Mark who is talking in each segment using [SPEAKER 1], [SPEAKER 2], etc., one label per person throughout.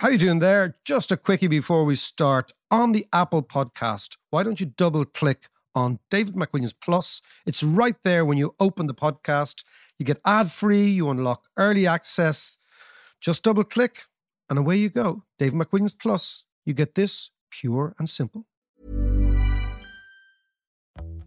[SPEAKER 1] How you doing there? Just a quickie before we start. On the Apple podcast, why don't you double click on David McWilliams Plus? It's right there when you open the podcast. You get ad free, you unlock early access. Just double click and away you go. David McWilliams Plus. You get this pure and simple.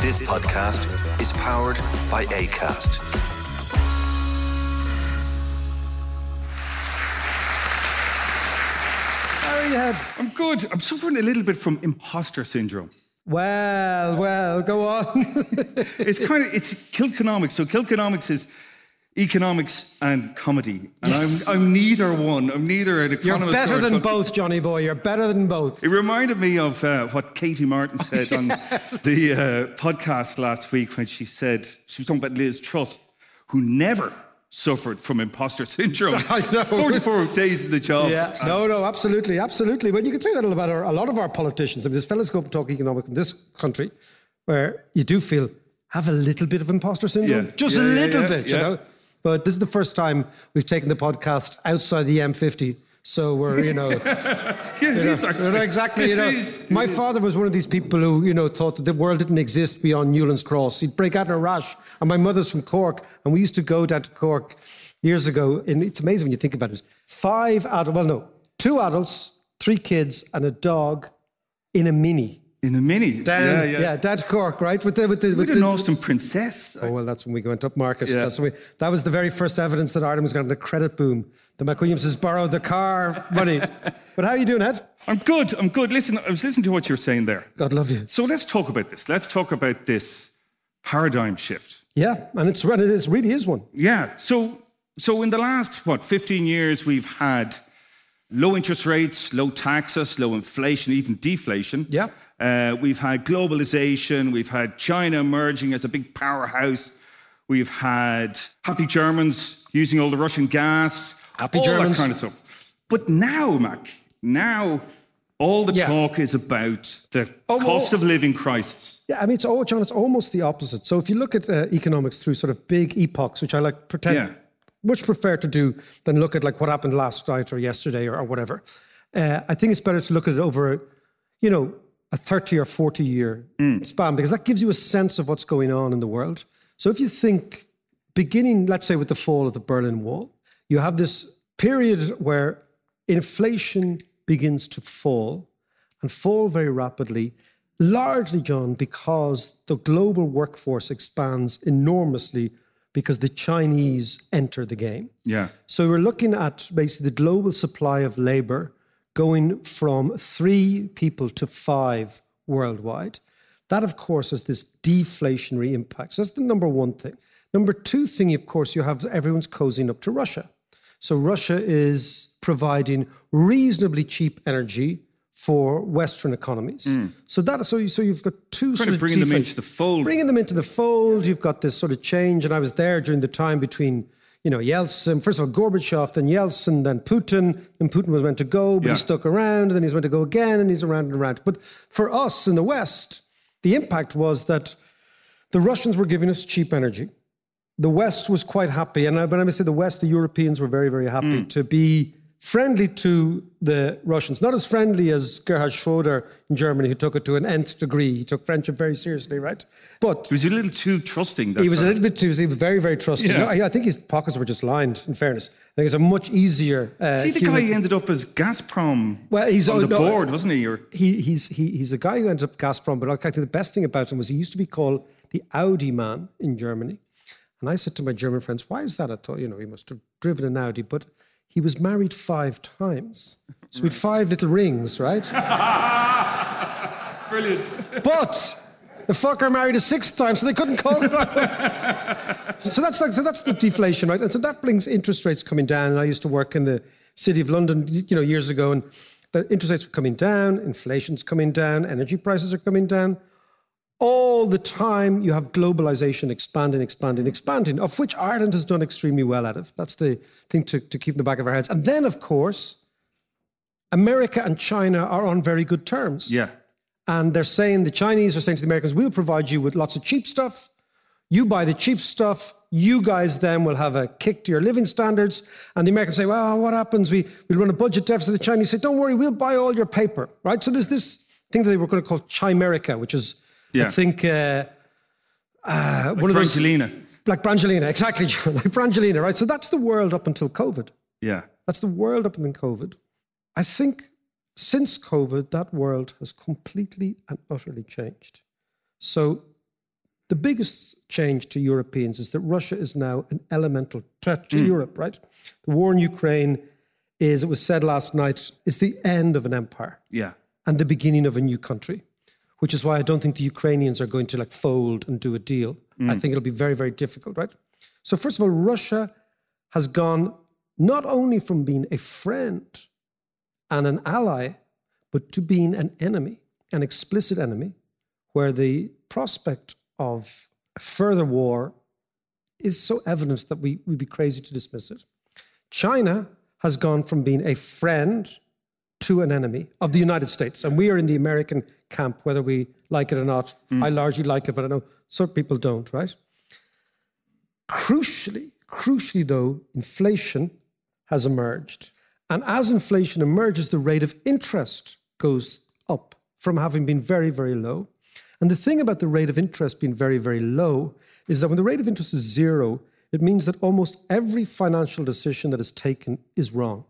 [SPEAKER 2] This podcast is powered by ACAST.
[SPEAKER 1] How are you, Head?
[SPEAKER 3] I'm good. I'm suffering a little bit from imposter syndrome.
[SPEAKER 1] Well, well, go on.
[SPEAKER 3] It's kind of it's Kilkenomics. So Kilkenomics is economics and comedy, and
[SPEAKER 1] Yes.
[SPEAKER 3] I'm I'm neither one. I'm neither an economist. You're better
[SPEAKER 1] than both, Johnny boy. You're better than both.
[SPEAKER 3] It reminded me of uh, what Katie Martin said on the uh, podcast last week when she said she was talking about Liz Truss, who never suffered from imposter syndrome.
[SPEAKER 1] I know.
[SPEAKER 3] 44 days in the job.
[SPEAKER 1] Yeah, no, no, absolutely, absolutely. Well, you can say that about our, a lot of our politicians. I mean, there's fellas go up and talk economics in this country where you do feel have a little bit of imposter syndrome,
[SPEAKER 3] Yeah.
[SPEAKER 1] just
[SPEAKER 3] Yeah,
[SPEAKER 1] a little
[SPEAKER 3] yeah,
[SPEAKER 1] bit, you know. But this is the first time we've taken the podcast outside the M50, so we're, you know, you know,
[SPEAKER 3] is
[SPEAKER 1] you
[SPEAKER 3] actually.
[SPEAKER 1] know, exactly. You know,
[SPEAKER 3] It is, it
[SPEAKER 1] my father was one of these people who, you know, thought that the world didn't exist beyond Newlands Cross. He'd break out in a rash. And my mother's from Cork, and we used to go down to Cork years ago. And it's amazing when you think about it. Five adults, well, no, two adults, three kids, and a dog in a mini.
[SPEAKER 3] In a mini.
[SPEAKER 1] Down,
[SPEAKER 3] yeah,
[SPEAKER 1] yeah,
[SPEAKER 3] yeah.
[SPEAKER 1] to Cork, right? With the with the
[SPEAKER 3] With
[SPEAKER 1] the,
[SPEAKER 3] Austin princess.
[SPEAKER 1] Oh well, that's when we went up market.
[SPEAKER 3] Yeah.
[SPEAKER 1] That's when we, that was the very first evidence that Ireland was going to the credit boom. The McWilliamses borrowed the car money. but how are you doing, Ed?
[SPEAKER 3] I'm good. I'm good. Listen, I was listening to what you were saying there.
[SPEAKER 1] God love you.
[SPEAKER 3] So let's talk about this. Let's talk about this paradigm shift.
[SPEAKER 1] Yeah, and it's it is really is one.
[SPEAKER 3] Yeah. So so in the last what 15 years we've had low interest rates, low taxes, low inflation, even deflation.
[SPEAKER 1] Yeah.
[SPEAKER 3] Uh, we've had globalization. We've had China emerging as a big powerhouse. We've had happy Germans using all the Russian gas.
[SPEAKER 1] Happy
[SPEAKER 3] all
[SPEAKER 1] Germans.
[SPEAKER 3] that kind of stuff. But now, Mac, now all the
[SPEAKER 1] Yeah.
[SPEAKER 3] talk is about the
[SPEAKER 1] Oh,
[SPEAKER 3] cost of living crisis.
[SPEAKER 1] Yeah, I mean, it's all, John, it's almost the opposite. So if you look at uh, economics through sort of big epochs, which I like pretend,
[SPEAKER 3] Yeah.
[SPEAKER 1] much prefer to do than look at like what happened last night or yesterday or, or whatever. Uh, I think it's better to look at it over, you know, a 30 or 40 year mm. span because that gives you a sense of what's going on in the world. So if you think beginning, let's say, with the fall of the Berlin Wall, you have this period where inflation begins to fall and fall very rapidly, largely, John, because the global workforce expands enormously because the Chinese enter the game.
[SPEAKER 3] Yeah.
[SPEAKER 1] So we're looking at basically the global supply of labor going from three people to five worldwide. That, of course, has this deflationary impact. So that's the number one thing. Number two thing, of course, you have everyone's cozying up to Russia. So Russia is providing reasonably cheap energy for Western economies. Mm. So that so you, so you've got two sort
[SPEAKER 3] of
[SPEAKER 1] of
[SPEAKER 3] bringing them into the fold.
[SPEAKER 1] Bringing them into the fold. You've got this sort of change, and I was there during the time between you know Yeltsin, first of all Gorbachev, then Yeltsin, then Putin. And Putin was meant to go, but
[SPEAKER 3] Yeah.
[SPEAKER 1] he stuck around, and then he's meant to go again, and he's around and around. But for us in the West, the impact was that the Russians were giving us cheap energy. The West was quite happy, and I- when I say the West, the Europeans were very, very happy mm. to be friendly to the Russians, not as friendly as Gerhard Schroeder in Germany, who took it to an nth degree. He took friendship very seriously, right? But
[SPEAKER 3] He was a little too trusting. that
[SPEAKER 1] he was a little bit too, he was very, very trusting.
[SPEAKER 3] Yeah.
[SPEAKER 1] I, I think his pockets were just lined, in fairness. I think it's a much easier. Uh,
[SPEAKER 3] See, the guy ended up as Gazprom
[SPEAKER 1] Well, he's-
[SPEAKER 3] on
[SPEAKER 1] oh,
[SPEAKER 3] the
[SPEAKER 1] no,
[SPEAKER 3] board, wasn't he? Or,
[SPEAKER 1] he, he's he, he's the guy who ended up Gazprom. But I think the best thing about him was he used to be called the Audi man in Germany. And I said to my German friends, "Why is that?" I thought, you know, he must have driven an Audi, but he was married five times, so he had five little rings, right?
[SPEAKER 3] Brilliant.
[SPEAKER 1] but the fucker married a sixth time, so they couldn't call him. so, so that's like so that's the deflation, right? And so that brings interest rates coming down. And I used to work in the city of London, you know, years ago, and the interest rates were coming down, inflation's coming down, energy prices are coming down. All the time, you have globalization expanding, expanding, expanding, of which Ireland has done extremely well at it. That's the thing to, to keep in the back of our heads. And then, of course, America and China are on very good terms.
[SPEAKER 3] Yeah.
[SPEAKER 1] And they're saying, the Chinese are saying to the Americans, we'll provide you with lots of cheap stuff. You buy the cheap stuff. You guys then will have a kick to your living standards. And the Americans say, well, what happens? We, we'll run a budget deficit. The Chinese say, don't worry, we'll buy all your paper, right? So there's this thing that they were going to call Chimerica, which is,
[SPEAKER 3] Yeah.
[SPEAKER 1] I think, uh, uh, one of those...
[SPEAKER 3] Brangelina.
[SPEAKER 1] Like Brangelina, exactly, John, like Brangelina, right? So that's the world up until COVID.
[SPEAKER 3] Yeah.
[SPEAKER 1] That's the world up until COVID. I think since COVID, that world has completely and utterly changed. So the biggest change to Europeans is that Russia is now an elemental threat to Europe, right? The war in Ukraine is, it was said last night, is the end of an empire
[SPEAKER 3] Yeah.
[SPEAKER 1] and the beginning of a new country, which is why I don't think the Ukrainians are going to like fold and do a deal. I mm. think it'll be very, very difficult, right? So, first of all, Russia has gone not only from being a friend and an ally, but to being an enemy, an explicit enemy, where the prospect of a further war is so evident that we, we'd be crazy to dismiss it. China has gone from being a friend to an enemy of the United States. And we are in the American camp, whether we like it or not. Mm. I largely like it, but I know some people don't, right? Crucially, crucially though, inflation has emerged. And as inflation emerges, the rate of interest goes up from having been very, very low. And the thing about the rate of interest being very, very low is that when the rate of interest is zero, it means that almost every financial decision that is taken is wrong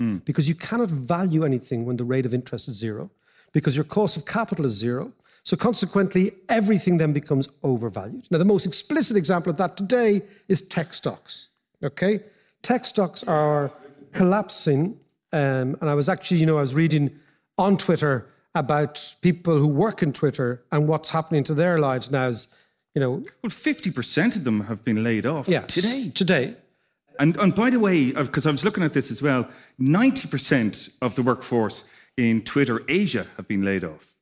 [SPEAKER 1] mm. because you cannot value anything when the rate of interest is zero, because your cost of capital is zero. So consequently, everything then becomes overvalued. Now, the most explicit example of that today is tech stocks. Okay, tech stocks are collapsing, um, and I was actually, you know, I was reading on Twitter about people who work in Twitter and what's happening to their lives now. Is you know,
[SPEAKER 3] Well, 50% of them have been laid off
[SPEAKER 1] yeah,
[SPEAKER 3] today.
[SPEAKER 1] today.
[SPEAKER 3] And, and by the way, because I was looking at this as well, 90% of the workforce in Twitter Asia have been laid off,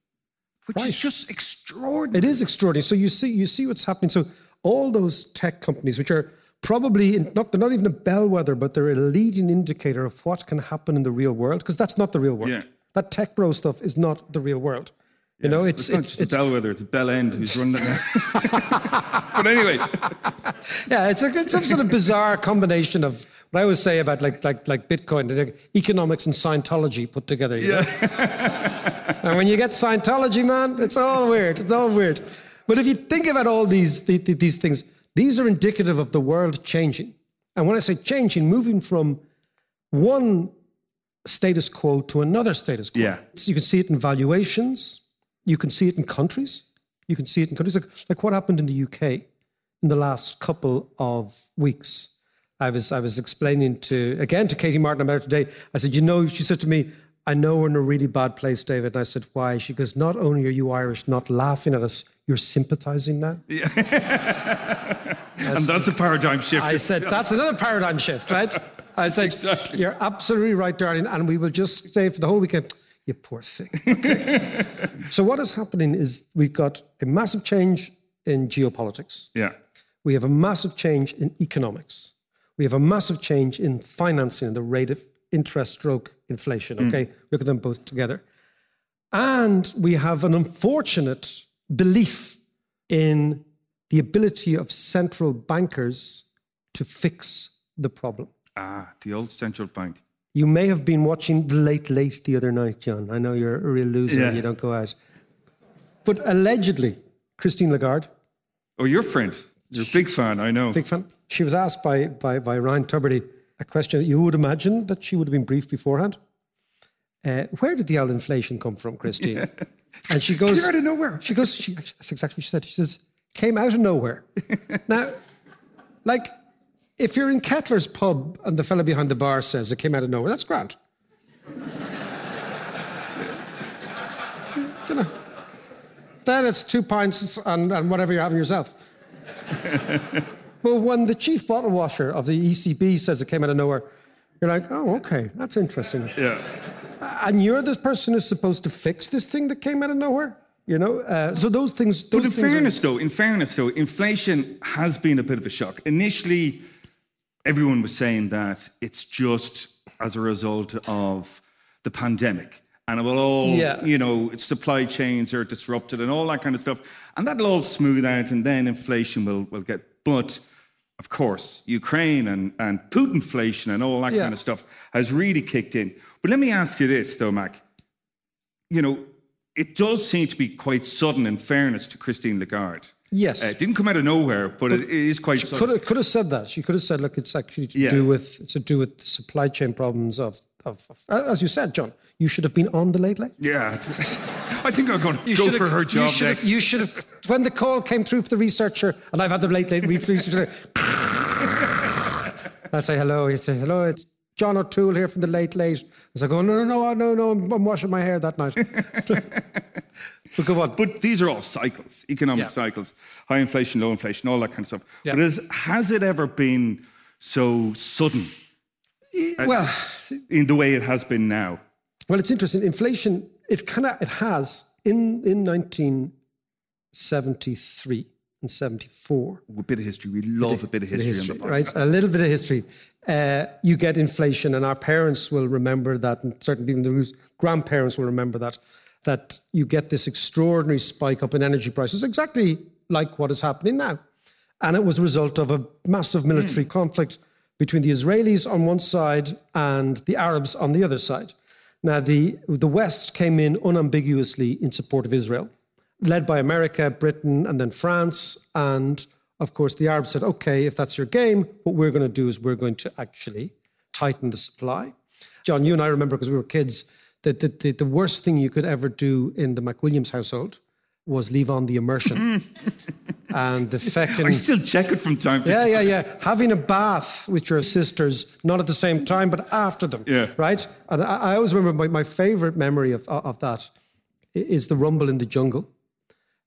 [SPEAKER 3] which is just extraordinary.
[SPEAKER 1] It is extraordinary. So you see, you see what's happening. So all those tech companies, which are probably in, not, they're not even a bellwether, but they're a leading indicator of what can happen in the real world, because that's not the real world.
[SPEAKER 3] Yeah.
[SPEAKER 1] That tech bro stuff is not the real world. You know, it's
[SPEAKER 3] It's not just
[SPEAKER 1] it's
[SPEAKER 3] a bellwether, it's a bell end who's running it now. but anyway,
[SPEAKER 1] yeah, it's, a, it's some sort of bizarre combination of what I always say about like like like Bitcoin, like economics and Scientology put together. know? and when you get Scientology, man, it's all weird. It's all weird. But if you think about all these the, the- these things, these are indicative of the world changing. And when I say changing, moving from one status quo to another status quo.
[SPEAKER 3] Yeah.
[SPEAKER 1] So you can see it in valuations. You can see it in countries. You can see it in countries like, like what happened in the UK in the last couple of weeks. I was I was explaining to again to Katie Martin about it today. I said, you know, she said to me, I know we're in a really bad place, David. And I said, why? She goes, not only are you Irish not laughing at us, you're sympathizing now. Yeah.
[SPEAKER 3] and that's a paradigm shift.
[SPEAKER 1] I said, that's another paradigm shift, right? I said,
[SPEAKER 3] Exactly.
[SPEAKER 1] you're absolutely right, darling. And we will just stay for the whole weekend. You poor thing. Okay. so what is happening is we've got a massive change in geopolitics.
[SPEAKER 3] yeah.
[SPEAKER 1] We have a massive change in economics. We have a massive change in financing and the rate of interest stroke inflation. Okay. Look at them both together. And we have an unfortunate belief in the ability of central bankers to fix the problem.
[SPEAKER 3] Ah, the old central bank.
[SPEAKER 1] You may have been watching the late late the other night, John. I know you're a real loser.
[SPEAKER 3] Yeah.
[SPEAKER 1] and You don't go out. But allegedly, Christine Lagarde,
[SPEAKER 3] Oh, your friend. You're a big fan, I know.
[SPEAKER 1] big fan, she was asked by, by, by Ryan Tubridy a question that you would imagine that she would have been briefed beforehand. Uh, where did the old inflation come from, Christine? And she goes,
[SPEAKER 3] Came out of nowhere.
[SPEAKER 1] She goes, she, that's exactly what she said. She says, came out of nowhere. now, like, if you're in Kettler's pub and the fella behind the bar says it came out of nowhere, that's grand. you know, then it's two pints and, and whatever you're having yourself. But when the chief bottle washer of the ECB says it came out of nowhere, you're like, oh, okay, that's interesting.
[SPEAKER 3] Yeah.
[SPEAKER 1] And you're the person who's supposed to fix this thing that came out of nowhere. You know, uh, so those things. Those
[SPEAKER 3] But in
[SPEAKER 1] things are-
[SPEAKER 3] fairness, though, in fairness, though, inflation has been a bit of a shock. Initially, everyone was saying that it's just as a result of the pandemic, and it will all,
[SPEAKER 1] Yeah.
[SPEAKER 3] you know, its supply chains are disrupted and all that kind of stuff, and that'll all smooth out, and then inflation will will get. But of course, Ukraine and and Putinflation and all that
[SPEAKER 1] Yeah.
[SPEAKER 3] kind of stuff has really kicked in. But let me ask you this, though, Mac you know, it does seem to be quite sudden, in fairness to Christine Lagarde.
[SPEAKER 1] Yes.
[SPEAKER 3] Uh, it didn't come out of nowhere, but, it is quite
[SPEAKER 1] She
[SPEAKER 3] sudden.
[SPEAKER 1] could have, could have said that. She could have said, look, it's actually to
[SPEAKER 3] Yeah.
[SPEAKER 1] do with it's to do with the supply chain problems of, of, of as you said, John. You should have been on the late late.
[SPEAKER 3] Yeah. I think I'm going to
[SPEAKER 1] You
[SPEAKER 3] go
[SPEAKER 1] should
[SPEAKER 3] for
[SPEAKER 1] have-
[SPEAKER 3] her
[SPEAKER 1] you
[SPEAKER 3] job
[SPEAKER 1] should have-
[SPEAKER 3] next.
[SPEAKER 1] You should have. When the call came through for the researcher, and I've had the late late researcher. I say hello. He say hello. It's John O'Toole here from the late late. I was like, oh no no no no no! I'm, I'm washing my hair that night. but go on.
[SPEAKER 3] But these are all cycles, economic
[SPEAKER 1] Yeah.
[SPEAKER 3] cycles, high inflation, low inflation, all that kind of stuff.
[SPEAKER 1] Yeah.
[SPEAKER 3] But is, has it ever been so sudden
[SPEAKER 1] well,
[SPEAKER 3] in the way it has been now?
[SPEAKER 1] Well, it's interesting. Inflation, it kind of it has in in 1973 and 74.
[SPEAKER 3] A bit of history. We love a bit of history, on the podcast.
[SPEAKER 1] right? A little bit of history. Uh, you get inflation, and our parents will remember that, and certainly even the grandparents will remember that. That you get this extraordinary spike up in energy prices, exactly like what is happening now, and it was a result of a massive military conflict between the Israelis on one side and the Arabs on the other side. Now, the the West came in unambiguously in support of Israel led by America, Britain, and then France. And of course, the Arabs said, okay, if that's your game, what we're going to do is we're going to actually tighten the supply. John, you and I remember because we were kids that the, the, the worst thing you could ever do in the McWilliams household was leave on the immersion. Mm. and the feckin'
[SPEAKER 3] I still check it from time to
[SPEAKER 1] yeah,
[SPEAKER 3] time.
[SPEAKER 1] yeah, yeah. Yeah. Having a bath with your sisters, not at the same time, but after them.
[SPEAKER 3] Yeah.
[SPEAKER 1] Right? And I, I always remember my, my favorite memory of, of that is the Rumble in the Jungle.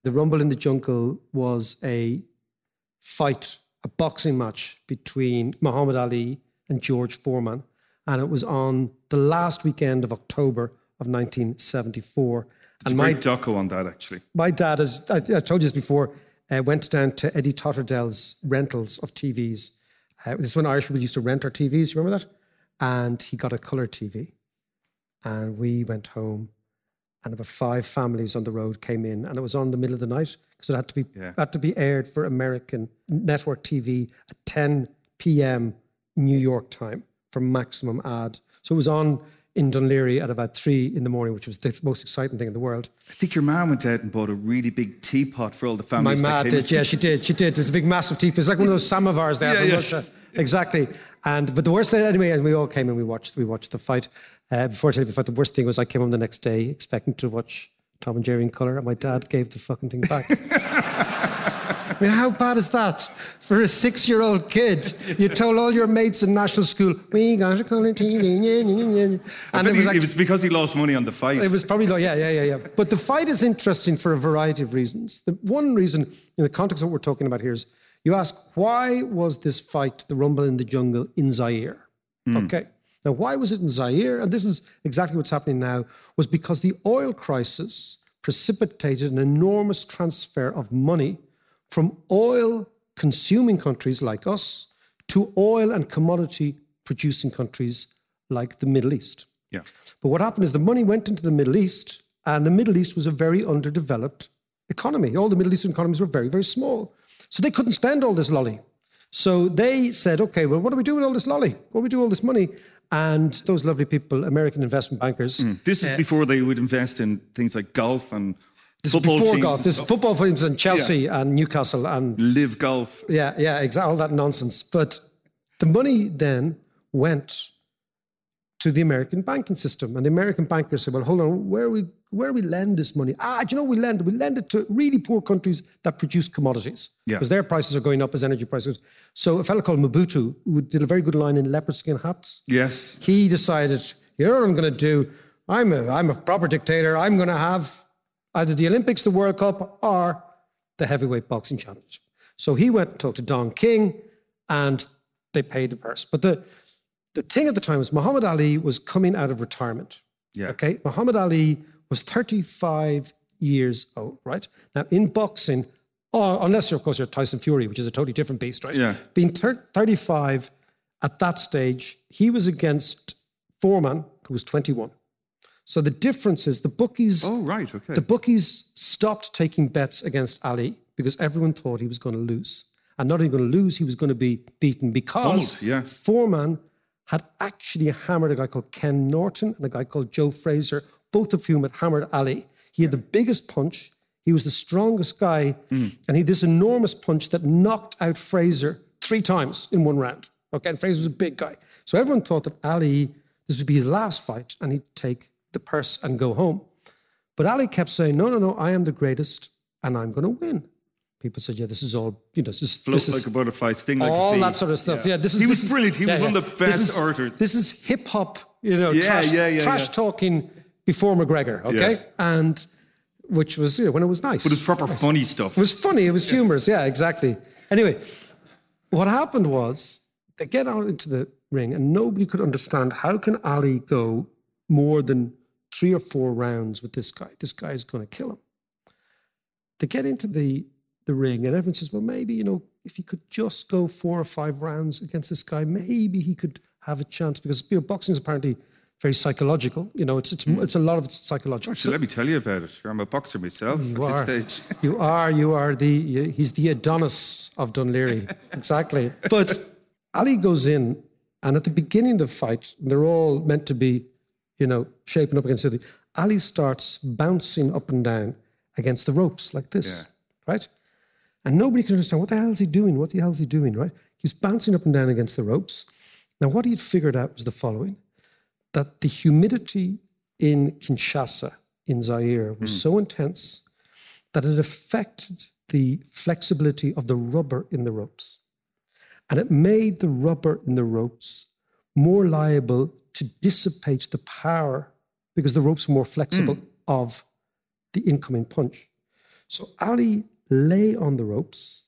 [SPEAKER 1] The Rumble in the Jungle was a fight, a boxing match between Muhammad Ali and George Foreman. And it was on the last weekend of October of 1974. And my
[SPEAKER 3] doco on that, actually.
[SPEAKER 1] my dad, as I, I told you this before, uh, went down to Eddie Totterdell's rentals of TVs. Uh, this is when Irish people used to rent our TVs. You remember that? And he got a color TV, and we went home, and about five families on the road came in, and it was on the middle of the night because it had to be
[SPEAKER 3] Yeah.
[SPEAKER 1] had to be aired for American network TV at 10 p.m. New York time for maximum ad. So it was on in Dunleary at about three in the morning, which was the most exciting thing in the world.
[SPEAKER 3] I think your mom went out and bought a really big teapot for all the family. My
[SPEAKER 1] mad did, yeah, she did, she did. There's a big, massive teapot. It's like one of those samovars they have
[SPEAKER 3] Yeah,
[SPEAKER 1] in
[SPEAKER 3] yeah.
[SPEAKER 1] Russia. Exactly. And but the worst thing, anyway, and we all came and we watched, we watched the fight. Uh, before I tell you the fight, the worst thing was I came home the next day expecting to watch Tom and Jerry in color, and my dad gave the fucking thing back. I mean, how bad is that for a six-year-old kid? You told all your mates in national school, "We got a color TV," nya, nya, nya, nya." And it was,
[SPEAKER 3] he-
[SPEAKER 1] like,
[SPEAKER 3] it was because he lost money on the fight.
[SPEAKER 1] it was probably like, yeah, yeah, yeah, yeah. But the fight is interesting for a variety of reasons. The one reason, in the context of what we're talking about here, is you ask, why was this fight, the rumble in the jungle, in Zaire? Hmm. Okay. Now, why was it in Zaire? And this is exactly what's happening now, was because the oil crisis precipitated an enormous transfer of money from oil consuming countries like us to oil and commodity producing countries like the Middle East.
[SPEAKER 3] yeah.
[SPEAKER 1] But what happened is the money went into the Middle East, and the Middle East was a very underdeveloped economy. All the Middle Eastern economies were very, very small. So they couldn't spend all this lolly. So they said, okay, well, what do we do with all this lolly? What do we do with all this money? And those lovely people, American investment bankers, mm.
[SPEAKER 3] This is uh, before they would invest in things like golf and
[SPEAKER 1] this is
[SPEAKER 3] football
[SPEAKER 1] before golf. is football teams in Chelsea and Newcastle and
[SPEAKER 3] live golf.
[SPEAKER 1] yeah, yeah, exactly. All that nonsense. But the money then went to the American banking system, and the American bankers said, "Well, hold on, where we where we lend this money? Ah, do you know we lend? We lend it to really poor countries that produce commodities
[SPEAKER 3] Yeah.
[SPEAKER 1] because their prices are going up as energy prices. So a fellow called Mobutu, who did a very good line in leopard skin hats,
[SPEAKER 3] Yes.
[SPEAKER 1] he decided, you know what I'm going to do? I'm a, I'm a proper dictator. I'm going to have either the Olympics, the World Cup, or the heavyweight boxing championship. So he went and talked to Don King, and they paid the purse. But the the thing at the time was Muhammad Ali was coming out of retirement.
[SPEAKER 3] Yeah.
[SPEAKER 1] Okay. Muhammad Ali was 35 years old, right? Now in boxing, oh, unless you're, of course, you're Tyson Fury, which is a totally different beast, right?
[SPEAKER 3] Yeah.
[SPEAKER 1] Being thir- 35 at that stage, he was against Foreman, who was 21. So the difference is the bookies.
[SPEAKER 3] Oh, right. Okay.
[SPEAKER 1] The bookies stopped taking bets against Ali because everyone thought he was going to lose. And not only going to lose, he was going to be beaten because
[SPEAKER 3] Pummeled, yeah.
[SPEAKER 1] Foreman had actually hammered a guy called Ken Norton and a guy called Joe Frazier, both of whom had hammered Ali. He had the biggest punch. He was the strongest guy.
[SPEAKER 3] Mm.
[SPEAKER 1] And he had this enormous punch that knocked out Frazier three times in one round. Okay, and Frazier was a big guy. So everyone thought that Ali, this would be his last fight, and he'd take the purse and go home. But Ali kept saying, no, no, no, I am the greatest and I'm going to win. People said, yeah, this is all, you know, this is,
[SPEAKER 3] Float
[SPEAKER 1] this is
[SPEAKER 3] like a butterfly, sting like a
[SPEAKER 1] all
[SPEAKER 3] bee.
[SPEAKER 1] that sort of stuff. Yeah, this is
[SPEAKER 3] He
[SPEAKER 1] this
[SPEAKER 3] was
[SPEAKER 1] is-
[SPEAKER 3] brilliant. He was one of the
[SPEAKER 1] This
[SPEAKER 3] best
[SPEAKER 1] is-
[SPEAKER 3] orators.
[SPEAKER 1] This is hip hop, you know,
[SPEAKER 3] Yeah,
[SPEAKER 1] trash,
[SPEAKER 3] yeah, yeah,
[SPEAKER 1] trash
[SPEAKER 3] yeah.
[SPEAKER 1] talking before McGregor, okay,
[SPEAKER 3] Yeah.
[SPEAKER 1] and which was you know, when it was nice.
[SPEAKER 3] But it's proper funny stuff.
[SPEAKER 1] It was funny. It was humorous. Yeah, exactly. Anyway, what happened was they get out into the ring, and nobody could understand how can Ali go more than three or four rounds with this guy. This guy is going to kill him. They get into the the ring, and everyone says, "Well, maybe you know, if he could just go four or five rounds against this guy, maybe he could have a chance." Because you know, boxing is apparently very psychological. You know, it's it's hmm. it's a lot of it's psychological.
[SPEAKER 3] Actually, let me tell you about it. I'm a boxer myself
[SPEAKER 1] You are. You are. You are the. you- He's the Adonis of Dunleary. exactly. But Ali goes in, and at the beginning of the fight, they're all meant to be, you know, shaping up against the other. Ali starts bouncing up and down against the ropes like this, right? And nobody can understand what the hell is he doing? What the hell is he doing, right? He's bouncing up and down against the ropes. Now, what he had figured out was the following that the humidity in Kinshasa, in Zaire, was hmm. so intense that it affected the flexibility of the rubber in the ropes. And it made the rubber in the ropes more liable to dissipate the power because the ropes were more flexible of the incoming punch. So Ali lay on the ropes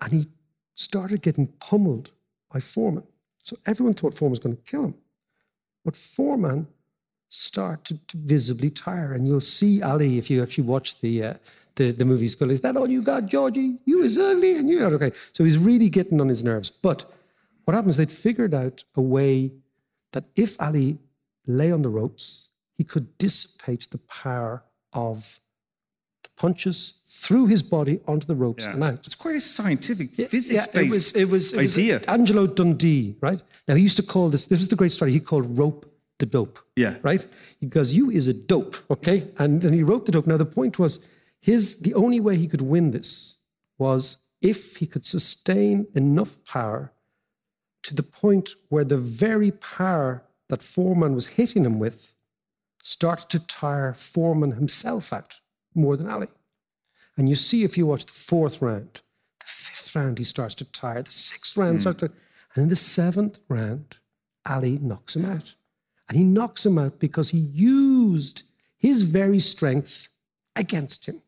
[SPEAKER 1] and he started getting pummeled by Foreman. So everyone thought Foreman was going to kill him. But Foreman started to visibly tire. And you'll see Ali, if you actually watch the uh, the, the movie, going, Is that all you got, Georgie? You is ugly and you're okay. So he's really getting on his nerves. But what happens, they'd figured out a way that if Ali lay on the ropes, he could dissipate the power of the punches through his body onto the ropes and out.
[SPEAKER 3] It's quite a scientific,
[SPEAKER 1] Yeah,
[SPEAKER 3] physics-based
[SPEAKER 1] it was, it was, it was
[SPEAKER 3] idea.
[SPEAKER 1] Angelo Dundee, right? Now he used to call this. This was the great story. He called rope the dope.
[SPEAKER 3] Yeah.
[SPEAKER 1] Right. He goes, "You is a dope." Okay, and then he wrote the dope. Now the point was, his the only way he could win this was if he could sustain enough power to the point where the very power that Foreman was hitting him with started to tire Foreman himself out more than Ali. And you see if you watch the fourth round, the fifth round he starts to tire, the sixth round hmm. starts to, and in the seventh round, Ali knocks him out. And he knocks him out because he used his very strength against him.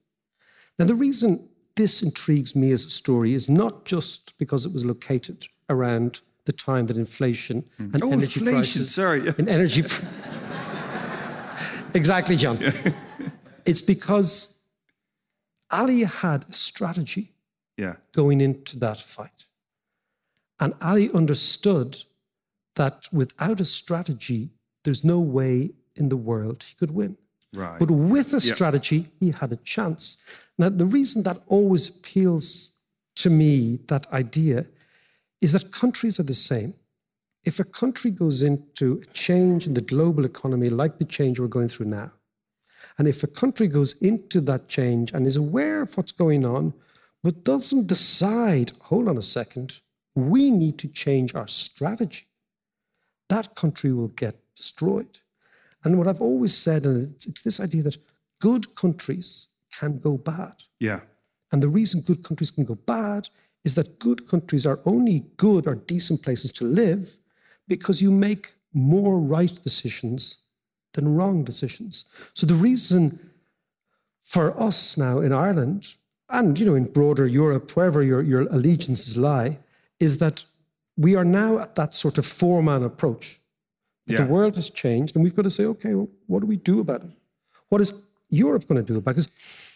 [SPEAKER 1] Now, the reason this intrigues me as a story is not just because it was located around the time that inflation mm. and
[SPEAKER 3] Oh,
[SPEAKER 1] energy
[SPEAKER 3] inflation,
[SPEAKER 1] prices.
[SPEAKER 3] sorry.
[SPEAKER 1] And energy. pr- exactly, John. it's because Ali had a strategy
[SPEAKER 3] Yeah.
[SPEAKER 1] going into that fight. And Ali understood that without a strategy, there's no way in the world he could win.
[SPEAKER 3] Right.
[SPEAKER 1] But with a strategy, he had a chance. Now, the reason that always appeals to me, that idea is that countries are the same. If a country goes into a change in the global economy, like the change we're going through now, and if a country goes into that change and is aware of what's going on, but doesn't decide, hold on a second, we need to change our strategy, that country will get destroyed. And what I've always said, and it's, it's this idea that good countries can go bad.
[SPEAKER 3] Yeah.
[SPEAKER 1] And the reason good countries can go bad is that good countries are only good or decent places to live because you make more right decisions than wrong decisions. So the reason for us now in Ireland and you know in broader Europe, wherever your, your allegiances lie, is that we are now at that sort of Foreman approach.
[SPEAKER 3] Yeah.
[SPEAKER 1] The world has changed, and we've got to say, okay, well, what do we do about it? What is Europe going to do about it? Because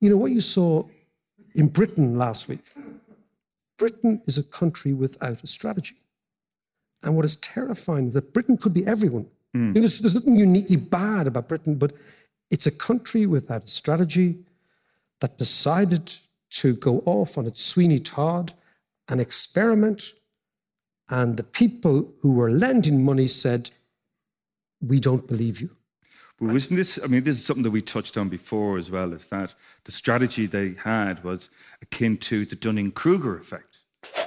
[SPEAKER 1] you know what you saw in Britain last week. Britain is a country without a strategy. And what is terrifying is that Britain could be everyone. You know, there's, there's nothing uniquely bad about Britain, but it's a country without a strategy that decided to go off on its Sweeney Todd and experiment. And the people who were lending money said, We don't believe you.
[SPEAKER 3] But wasn't this, I mean, this is something that we touched on before as well, is that the strategy they had was akin to the Dunning Kruger effect.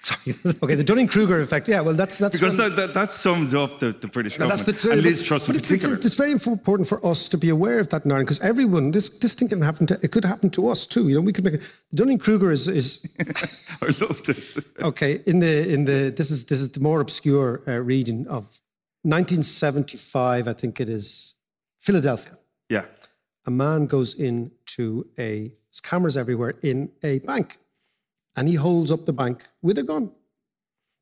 [SPEAKER 1] Sorry. okay, the Dunning Kruger effect. Yeah, well, that's that's
[SPEAKER 3] Because that, that, that sums up the, the British
[SPEAKER 1] Now,
[SPEAKER 3] government.
[SPEAKER 1] the-
[SPEAKER 3] and Liz Truss in
[SPEAKER 1] it's, it's,
[SPEAKER 3] particular.
[SPEAKER 1] it's very important for us to be aware of that in Ireland because everyone, this this thing can happen to it could happen to us too. You know, we could make it. Dunning Kruger is is
[SPEAKER 3] I love this.
[SPEAKER 1] okay in the in the this is this is the more obscure uh, reading of 1975. I think it is Philadelphia.
[SPEAKER 3] Yeah.
[SPEAKER 1] A man goes into a there's cameras everywhere in a bank, and he holds up the bank with a gun,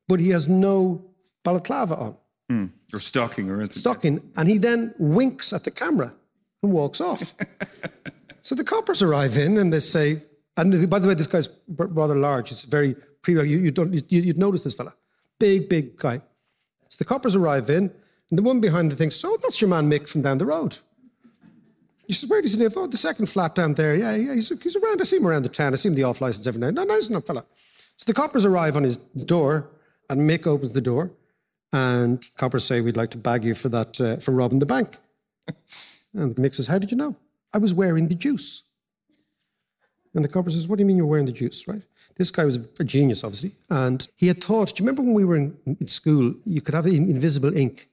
[SPEAKER 1] but he has no balaclava on.
[SPEAKER 3] Hmm, or stocking or anything.
[SPEAKER 1] stocking, and he then winks at the camera and walks off. so the coppers arrive in and they say, and by the way, this guy's rather large. It's very pre. You, you don't you, you'd notice this fella, big big guy. So the coppers arrive in, and the one behind the thing, so that's your man Mick from down the road. He says, where does he live? Oh, the second flat down there. Yeah, yeah, he's, he's around. I see him around the town. I see him the off license every night. No, nice enough fella. So the coppers arrive on his door, and Mick opens the door, and coppers say, "We'd like to bag you for that uh, for robbing the bank." And Mick says, "How did you know? I was wearing the juice." And the copper says, "What do you mean you're wearing the juice?" Right? This guy was a genius, obviously, and he had thought. Do you remember when we were in, in school? You could have in- invisible ink,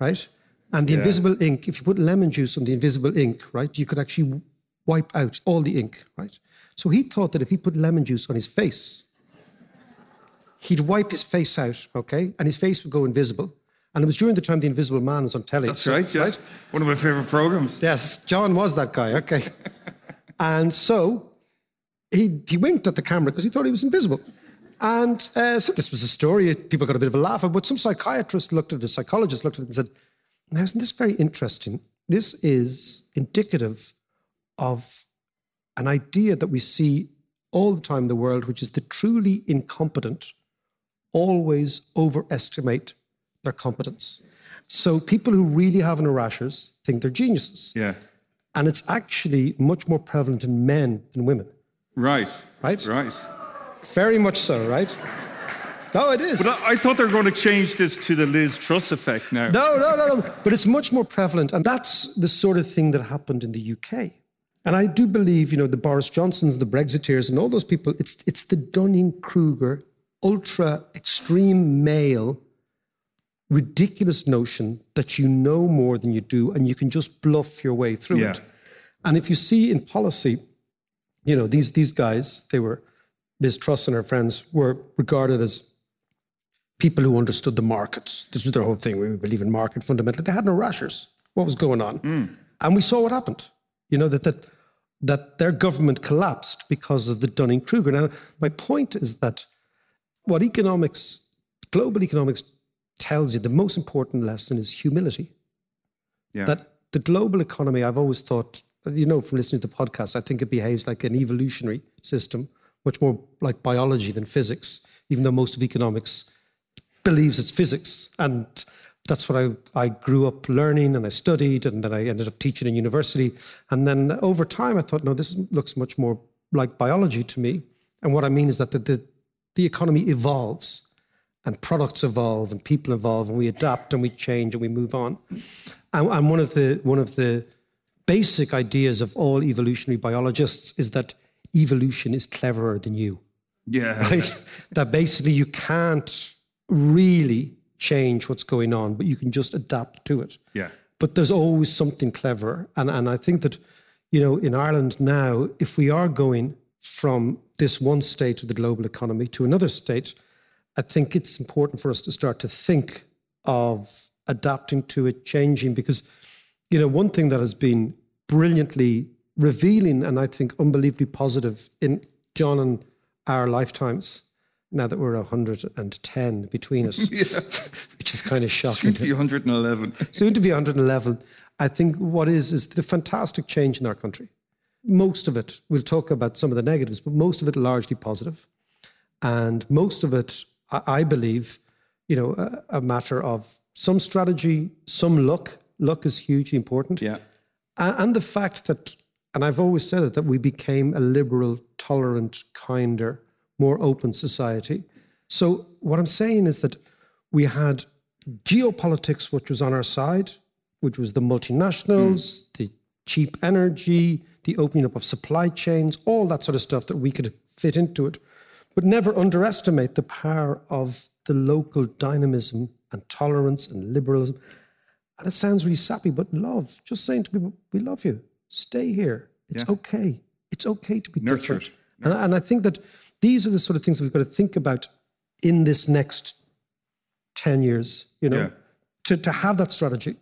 [SPEAKER 1] right? And the invisible ink, if you put lemon juice on the invisible ink, right, you could actually wipe out all the ink, right? So he thought that if he put lemon juice on his face, he'd wipe his face out, okay, and his face would go invisible. And it was during the time the Invisible Man was on telly.
[SPEAKER 3] That's
[SPEAKER 1] so-
[SPEAKER 3] right, yeah. One of my favourite programs.
[SPEAKER 1] Yes, John was that guy. Okay. and so he, he winked at the camera because he thought he was invisible. And uh, so this was a story. People got a bit of a laugh. But some psychiatrist looked at it, a psychologist looked at it and said, now, isn't this very interesting? This is indicative of an idea that we see all the time in the world, which is the truly incompetent always overestimate their competence. So people who really have an Erasmus think they're geniuses.
[SPEAKER 3] Yeah.
[SPEAKER 1] And it's actually much more prevalent in men than women.
[SPEAKER 3] Right.
[SPEAKER 1] Right?
[SPEAKER 3] Right.
[SPEAKER 1] Very much so, right? No, it is.
[SPEAKER 3] But I, I thought they were going to change this to the Liz Truss effect now.
[SPEAKER 1] No, no, no, no. But it's much more prevalent. And that's the sort of thing that happened in the UK. And I do believe, you know, the Boris Johnsons, the Brexiteers, and all those people, it's, it's the Dunning Kruger, ultra extreme male, ridiculous notion that you know more than you do and you can just bluff your way through
[SPEAKER 3] Yeah.
[SPEAKER 1] it. And if you see in policy, you know, these, these guys, they were, Liz Truss and her friends were regarded as people who understood the markets. This was their whole thing. We believe in market fundamentally. They had no rashers. What was going on? Mm. And we saw what happened. You know, that, that, that their government collapsed because of the Dunning Kruger. Now, my point is that what economics, global economics tells you, the most important lesson is humility.
[SPEAKER 3] Yeah.
[SPEAKER 1] That the global economy, I've always thought, you know, from listening to the podcast, I think it behaves like an evolutionary system, much more like biology than physics, even though most of economics believes it's physics. And that's what I, I grew up learning and I studied and then I ended up teaching in university. And then over time I thought, no, this looks much more like biology to me. And what I mean is that the, the, the economy evolves and products evolve and people evolve and we adapt and we change and we move on. And, and one of the one of the basic ideas of all evolutionary biologists is that evolution is cleverer than you.
[SPEAKER 3] Yeah.
[SPEAKER 1] Right? that basically you can't really change what's going on, but you can just adapt to it.
[SPEAKER 3] Yeah.
[SPEAKER 1] But there's always something clever. And and I think that, you know, in Ireland now, if we are going from this one state of the global economy to another state, I think it's important for us to start to think of adapting to it, changing, because, you know, one thing that has been brilliantly revealing and I think unbelievably positive in John and our lifetimes, now that we're 110 between us, which is kind of shocking.
[SPEAKER 3] Soon to be 111.
[SPEAKER 1] Soon to be 111. I think what is is the fantastic change in our country. Most of it, we'll talk about some of the negatives, but most of it largely positive. And most of it, I, I believe, you know, a, a matter of some strategy, some luck. Luck is hugely important.
[SPEAKER 3] Yeah.
[SPEAKER 1] And the fact that, and I've always said it, that we became a liberal, tolerant, kinder, more open society. So what I'm saying is that we had geopolitics, which was on our side, which was the multinationals, mm. the cheap energy, the opening up of supply chains, all that sort of stuff that we could fit into it. But never underestimate the power of the local dynamism and tolerance and liberalism. And it sounds really sappy, but love, just saying to people, we love you. Stay here. It's
[SPEAKER 3] Yeah.
[SPEAKER 1] okay. It's okay to be
[SPEAKER 3] Nurture
[SPEAKER 1] different.
[SPEAKER 3] it.
[SPEAKER 1] And, and I think that these are the sort of things we've got to think about in this next 10 years, you know,
[SPEAKER 3] Yeah.
[SPEAKER 1] to, to have that strategy.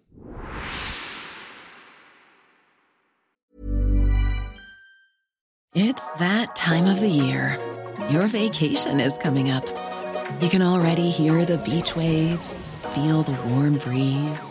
[SPEAKER 4] It's that time of the year. Your vacation is coming up. You can already hear the beach waves, feel the warm breeze,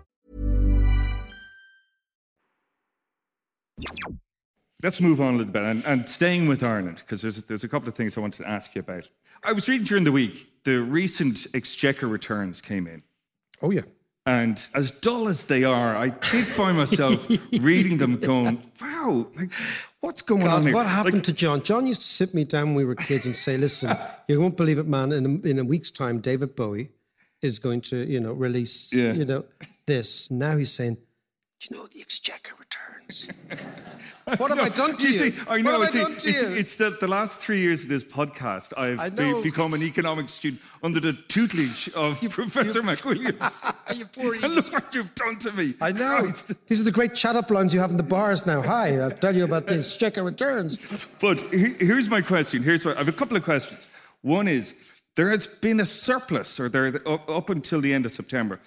[SPEAKER 3] Let's move on a little bit and, and staying with Ireland, because there's, there's a couple of things I wanted to ask you about. I was reading during the week, the recent exchequer returns came in.
[SPEAKER 1] Oh, yeah.
[SPEAKER 3] And as dull as they are, I did find myself reading them going, wow, like, what's going on here?
[SPEAKER 1] what happened
[SPEAKER 3] Like,
[SPEAKER 1] to John? John used to sit me down when we were kids and say, listen, you won't believe it, man. In a, in a week's time, David Bowie is going to, you know, release,
[SPEAKER 3] Yeah.
[SPEAKER 1] you know, this. Now he's saying, do you know the exchequer returns? what have I done to you?
[SPEAKER 3] see, I know.
[SPEAKER 1] What have I done to
[SPEAKER 3] it's,
[SPEAKER 1] you?
[SPEAKER 3] it's the, the last three years of this podcast, I've be- become an economics student under the tutelage of Professor McWilliams.
[SPEAKER 1] you poor
[SPEAKER 3] and look what you've done to me.
[SPEAKER 1] I know.
[SPEAKER 3] Christ.
[SPEAKER 1] These are the great chat up lines you have in the bars now. Hi, I'll tell you about the exchequer returns.
[SPEAKER 3] But he- here's my question. Here's what I have a couple of questions. One is there has been a surplus, or there up, up until the end of September,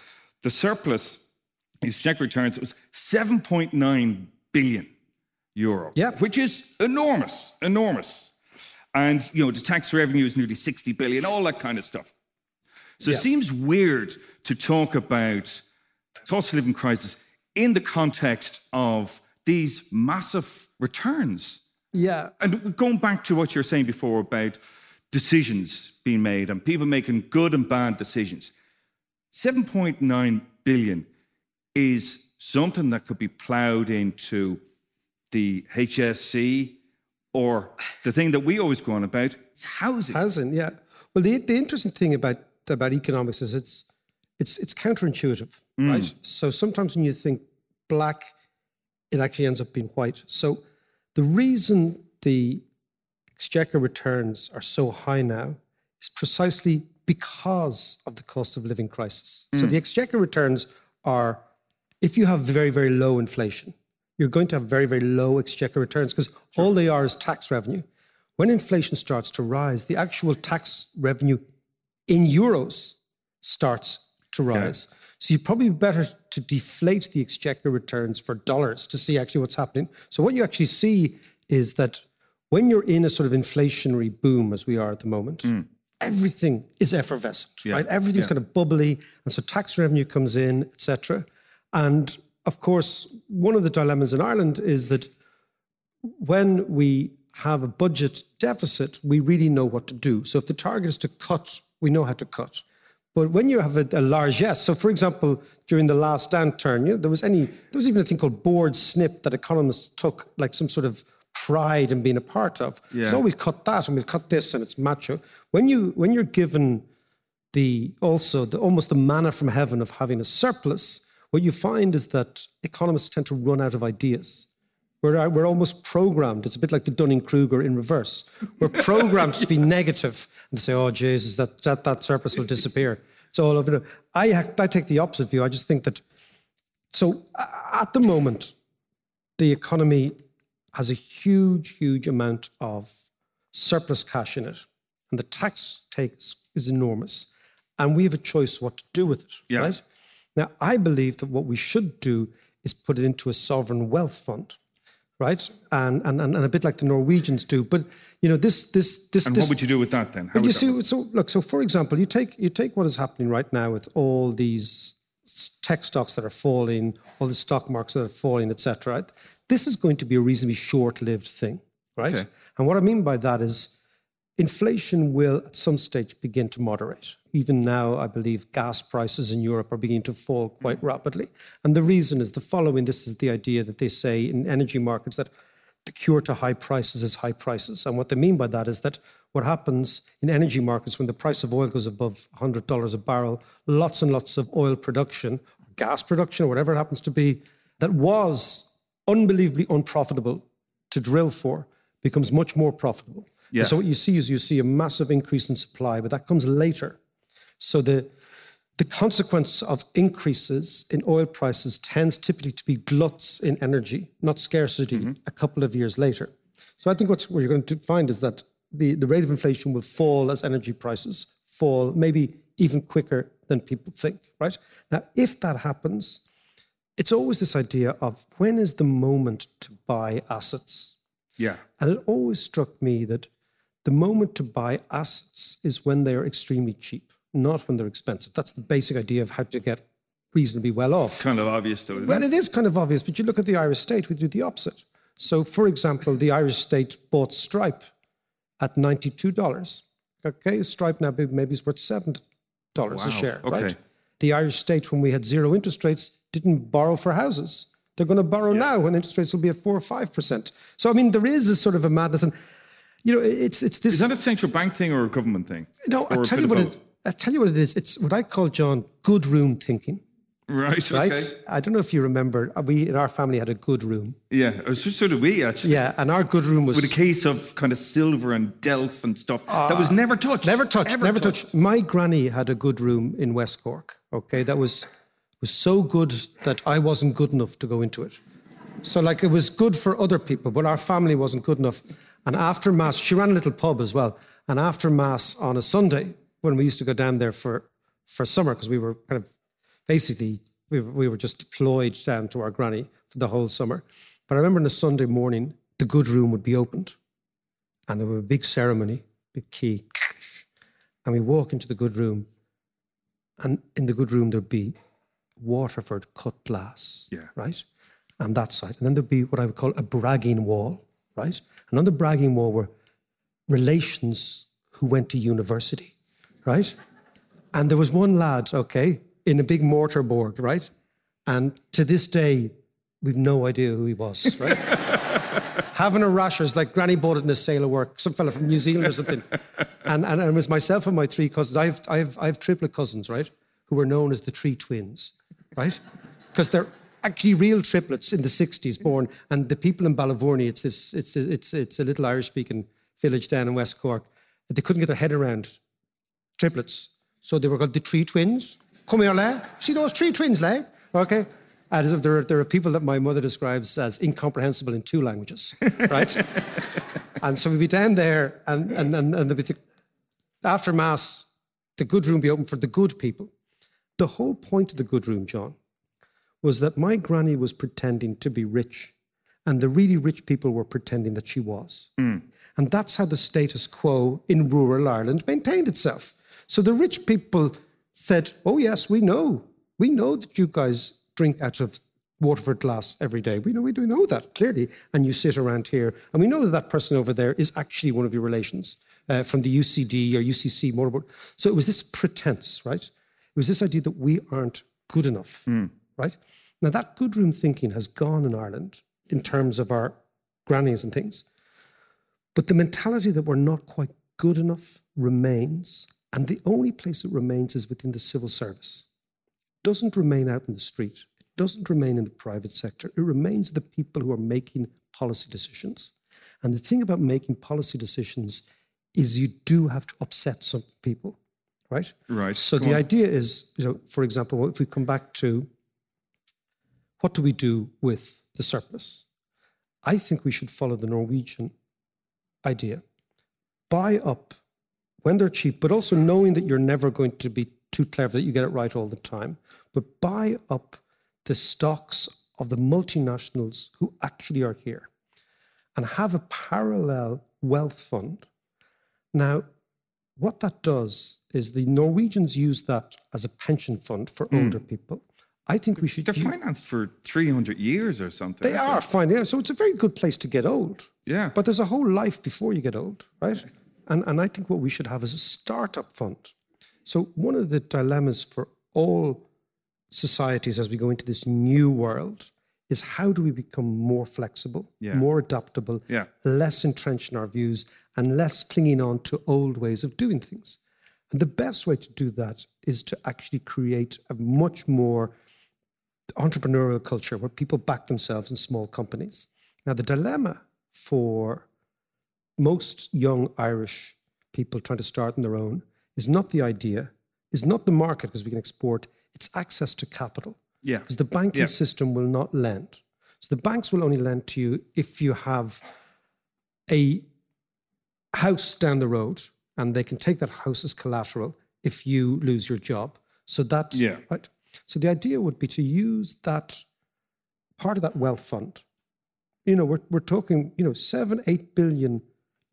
[SPEAKER 3] the surplus is check returns. It was 7.9 billion euro.
[SPEAKER 1] Yeah.
[SPEAKER 3] which is enormous, enormous. And you know the tax revenue is nearly 60 billion, all that kind of stuff. So it seems weird to talk about cost of living crisis in the context of these massive returns.
[SPEAKER 1] Yeah.
[SPEAKER 3] And going back to what you were saying before about decisions being made and people making good and bad decisions, 7.9 billion. is something that could be ploughed into the HSE or the thing that we always go on about is housing.
[SPEAKER 1] Housing, yeah. Well, the, the interesting thing about about economics is it's it's it's counterintuitive, mm. right? So sometimes when you think black, it actually ends up being white. So the reason the exchequer returns are so high now is precisely because of the cost of living crisis. So mm. the exchequer returns are, if you have very, very low inflation, you're going to have very, very low exchequer returns because all they are is tax revenue. When inflation starts to rise, the actual tax revenue in euros starts to rise. So you'd probably be better to deflate the exchequer returns for dollars to see actually what's happening. So what you actually see is that when you're in a sort of inflationary boom, as we are at the moment, hmm. everything is effervescent,
[SPEAKER 3] Yeah,
[SPEAKER 1] right? Everything's
[SPEAKER 3] yeah.
[SPEAKER 1] kind of bubbly, and so tax revenue comes in, etc. And of course, one of the dilemmas in Ireland is that when we have a budget deficit, we really know what to do. So if the target is to cut, we know how to cut. But when you have a, a largesse, so for example, during the last downturn, you know, there was any, there was even a thing called Bord Snip that economists took like some sort of pride in being a part of.
[SPEAKER 3] Yeah.
[SPEAKER 1] So we cut that and we'll cut this and it's macho. When you when you're given the also the almost the manna from heaven of having a surplus, what you find is that economists tend to run out of ideas. We're, uh, we're almost programmed. It's a bit like the Dunning Kruger in reverse. We're programmed to be negative and to say, "Oh Jesus, that that, that surplus will disappear." It's all over. I I take the opposite view. I just think that. So at the moment, the economy has a huge, huge amount of surplus cash in it, and the tax take is- is enormous, and we have a choice what to do with it.
[SPEAKER 3] Yeah.
[SPEAKER 1] Right now, I believe that what we should do is put it into a sovereign wealth fund, right? And and and, a bit like the Norwegians do. But you know, this this this.
[SPEAKER 3] and
[SPEAKER 1] this,
[SPEAKER 3] what would you do with that then? How
[SPEAKER 1] but you see,
[SPEAKER 3] work?
[SPEAKER 1] so look, so for example, you take you take what is happening right now with all these tech stocks that are falling, all the stock markets that are falling, etc. Right? This is going to be a reasonably short-lived thing, right?
[SPEAKER 3] Okay.
[SPEAKER 1] And what I mean by that is inflation will at some stage begin to moderate. Even now, I believe gas prices in Europe are beginning to fall mm-hmm. quite rapidly. And the reason is the following this is the idea that they say in energy markets that the cure to high prices is high prices. And what they mean by that is that what happens in energy markets when the price of oil goes above $100 a barrel, lots and lots of oil production, gas production, or whatever it happens to be, that was unbelievably unprofitable to drill for becomes much more profitable.
[SPEAKER 3] Yeah.
[SPEAKER 1] So what you see is you see a massive increase in supply, but that comes later. So the the consequence of increases in oil prices tends typically to be gluts in energy, not scarcity, mm-hmm. a couple of years later. So I think what's, what you're going to find is that the, the rate of inflation will fall as energy prices fall, maybe even quicker than people think, right? Now, if that happens, it's always this idea of when is the moment to buy assets?
[SPEAKER 3] Yeah.
[SPEAKER 1] And it always struck me that the moment to buy assets is when they are extremely cheap, not when they're expensive. That's the basic idea of how to get reasonably well off.
[SPEAKER 3] Kind of obvious though.
[SPEAKER 1] Well,
[SPEAKER 3] it?
[SPEAKER 1] it is kind of obvious, but you look at the Irish state, we do the opposite. So, for example, the Irish state bought Stripe at $92. Okay, Stripe now maybe maybe is worth $7 a share,
[SPEAKER 3] okay.
[SPEAKER 1] right? The Irish state, when we had zero interest rates, didn't borrow for houses. They're going to borrow now when interest rates will be at 4 or 5%. So, I mean, there is a sort of a madness. And, you know, it's, it's this.
[SPEAKER 3] Is that a central bank thing or a government thing?
[SPEAKER 1] no, I tell you what it, I tell you what it is. It's what I call, John, good room thinking.
[SPEAKER 3] Right.
[SPEAKER 1] Right?
[SPEAKER 3] Okay.
[SPEAKER 1] I don't know if you remember, uh, we in our family had a good room.
[SPEAKER 3] Yeah. oh, So, so did we actually.
[SPEAKER 1] Yeah, and our good room was
[SPEAKER 3] With a case of kind of silver and delf and stuff that was never touched.
[SPEAKER 1] Ah, never touched, never touched. My granny had a good room in West Cork. Okay, that was was so good that I wasn't good enough to go into it. So like it was good for other people, but our family wasn't good enough. And after mass, she ran a little pub as well. And after mass on a Sunday, when we used to go down there for for summer, because we were kind of basically we were, we were just deployed down to our granny for the whole summer. But I remember on a Sunday morning, the good room would be opened, and there would be a big ceremony, big key, and we walk into the good room, and in the good room there'd be Waterford cut glass,
[SPEAKER 3] Yeah.
[SPEAKER 1] right, and that side, and then there'd be what I would call a bragging wall, right, and on the bragging wall were relations who went to university, right, and there was one lad, okay, in a big mortar board, right, And to this day, we've no idea who he was, right? Having a rashers like Granny bought it in a sale of work, some fella from New Zealand or something. And, and, and it was myself and my three cousins. I have, I, have, I have triplet cousins, right? Who were known as the three Twins, right? Because they're actually real triplets in the 60s born. And the people in Ballyvourney, it's, this, it's, it's, it's a little Irish speaking village down in West Cork, they couldn't get their head around triplets. So they were called the Three Twins. Come here, lad. See those three twins, lad? Okay. And there are, there are people that my mother describes as incomprehensible in two languages, right? and so we'd be down there, and, and, and, and the, after Mass, the good room be open for the good people. The whole point of the good room, John, was that my granny was pretending to be rich, and the really rich people were pretending that she was.
[SPEAKER 3] Hmm.
[SPEAKER 1] And that's how the status quo in rural Ireland maintained itself. So the rich people said, Oh, yes, we know. We know that you guys drink out of Waterford glass every day. We know we do know that clearly. And you sit around here, and we know that that person over there is actually one of your relations uh, from the UCD or UCC motorboat. So it was this pretense, right? It was this idea that we aren't good enough, right? Now that good room thinking has gone in Ireland in terms of our grannies and things. But the mentality that we're not quite good enough remains. And the only place it remains is within the civil service. It doesn't remain out in the street. It doesn't remain in the private sector. It remains the people who are making policy decisions. And the thing about making policy decisions is you do have to upset some people, right?
[SPEAKER 3] Right.
[SPEAKER 1] So the
[SPEAKER 3] on.
[SPEAKER 1] idea is, you know, for example, if we come back to what do we do with the surplus? I think we should follow the Norwegian idea. Buy up when they're cheap, but also knowing that you're never going to be too clever that you get it right all the time. But buy up the stocks of the multinationals who actually are here and have a parallel wealth fund. Now, what that does is the Norwegians use that as a pension fund for hmm. older people. I think we should.
[SPEAKER 3] They're financed for 300 years or something.
[SPEAKER 1] they are yeah. So it's a very good place to get old.
[SPEAKER 3] Yeah.
[SPEAKER 1] But there's a whole life before you get old, right? And and I think what we should have is a startup fund. So one of the dilemmas for all societies as we go into this new world is how do we become more flexible,
[SPEAKER 3] Yeah.
[SPEAKER 1] more adaptable,
[SPEAKER 3] Yeah.
[SPEAKER 1] less entrenched in our views, and less clinging on to old ways of doing things. And the best way to do that is to actually create a much more entrepreneurial culture where people back themselves in small companies. Now, the dilemma for most young Irish people trying to start on their own is not the idea, is not the market because we can export, it's access to capital.
[SPEAKER 3] Yeah.
[SPEAKER 1] Because the banking
[SPEAKER 3] Yeah.
[SPEAKER 1] system will not lend. So the banks will only lend to you if you have a house down the road and they can take that house as collateral if you lose your job. So that
[SPEAKER 3] Yeah.
[SPEAKER 1] right. So the idea would be to use that part of that wealth fund. You know, we're we're talking, you know, seven, eight billion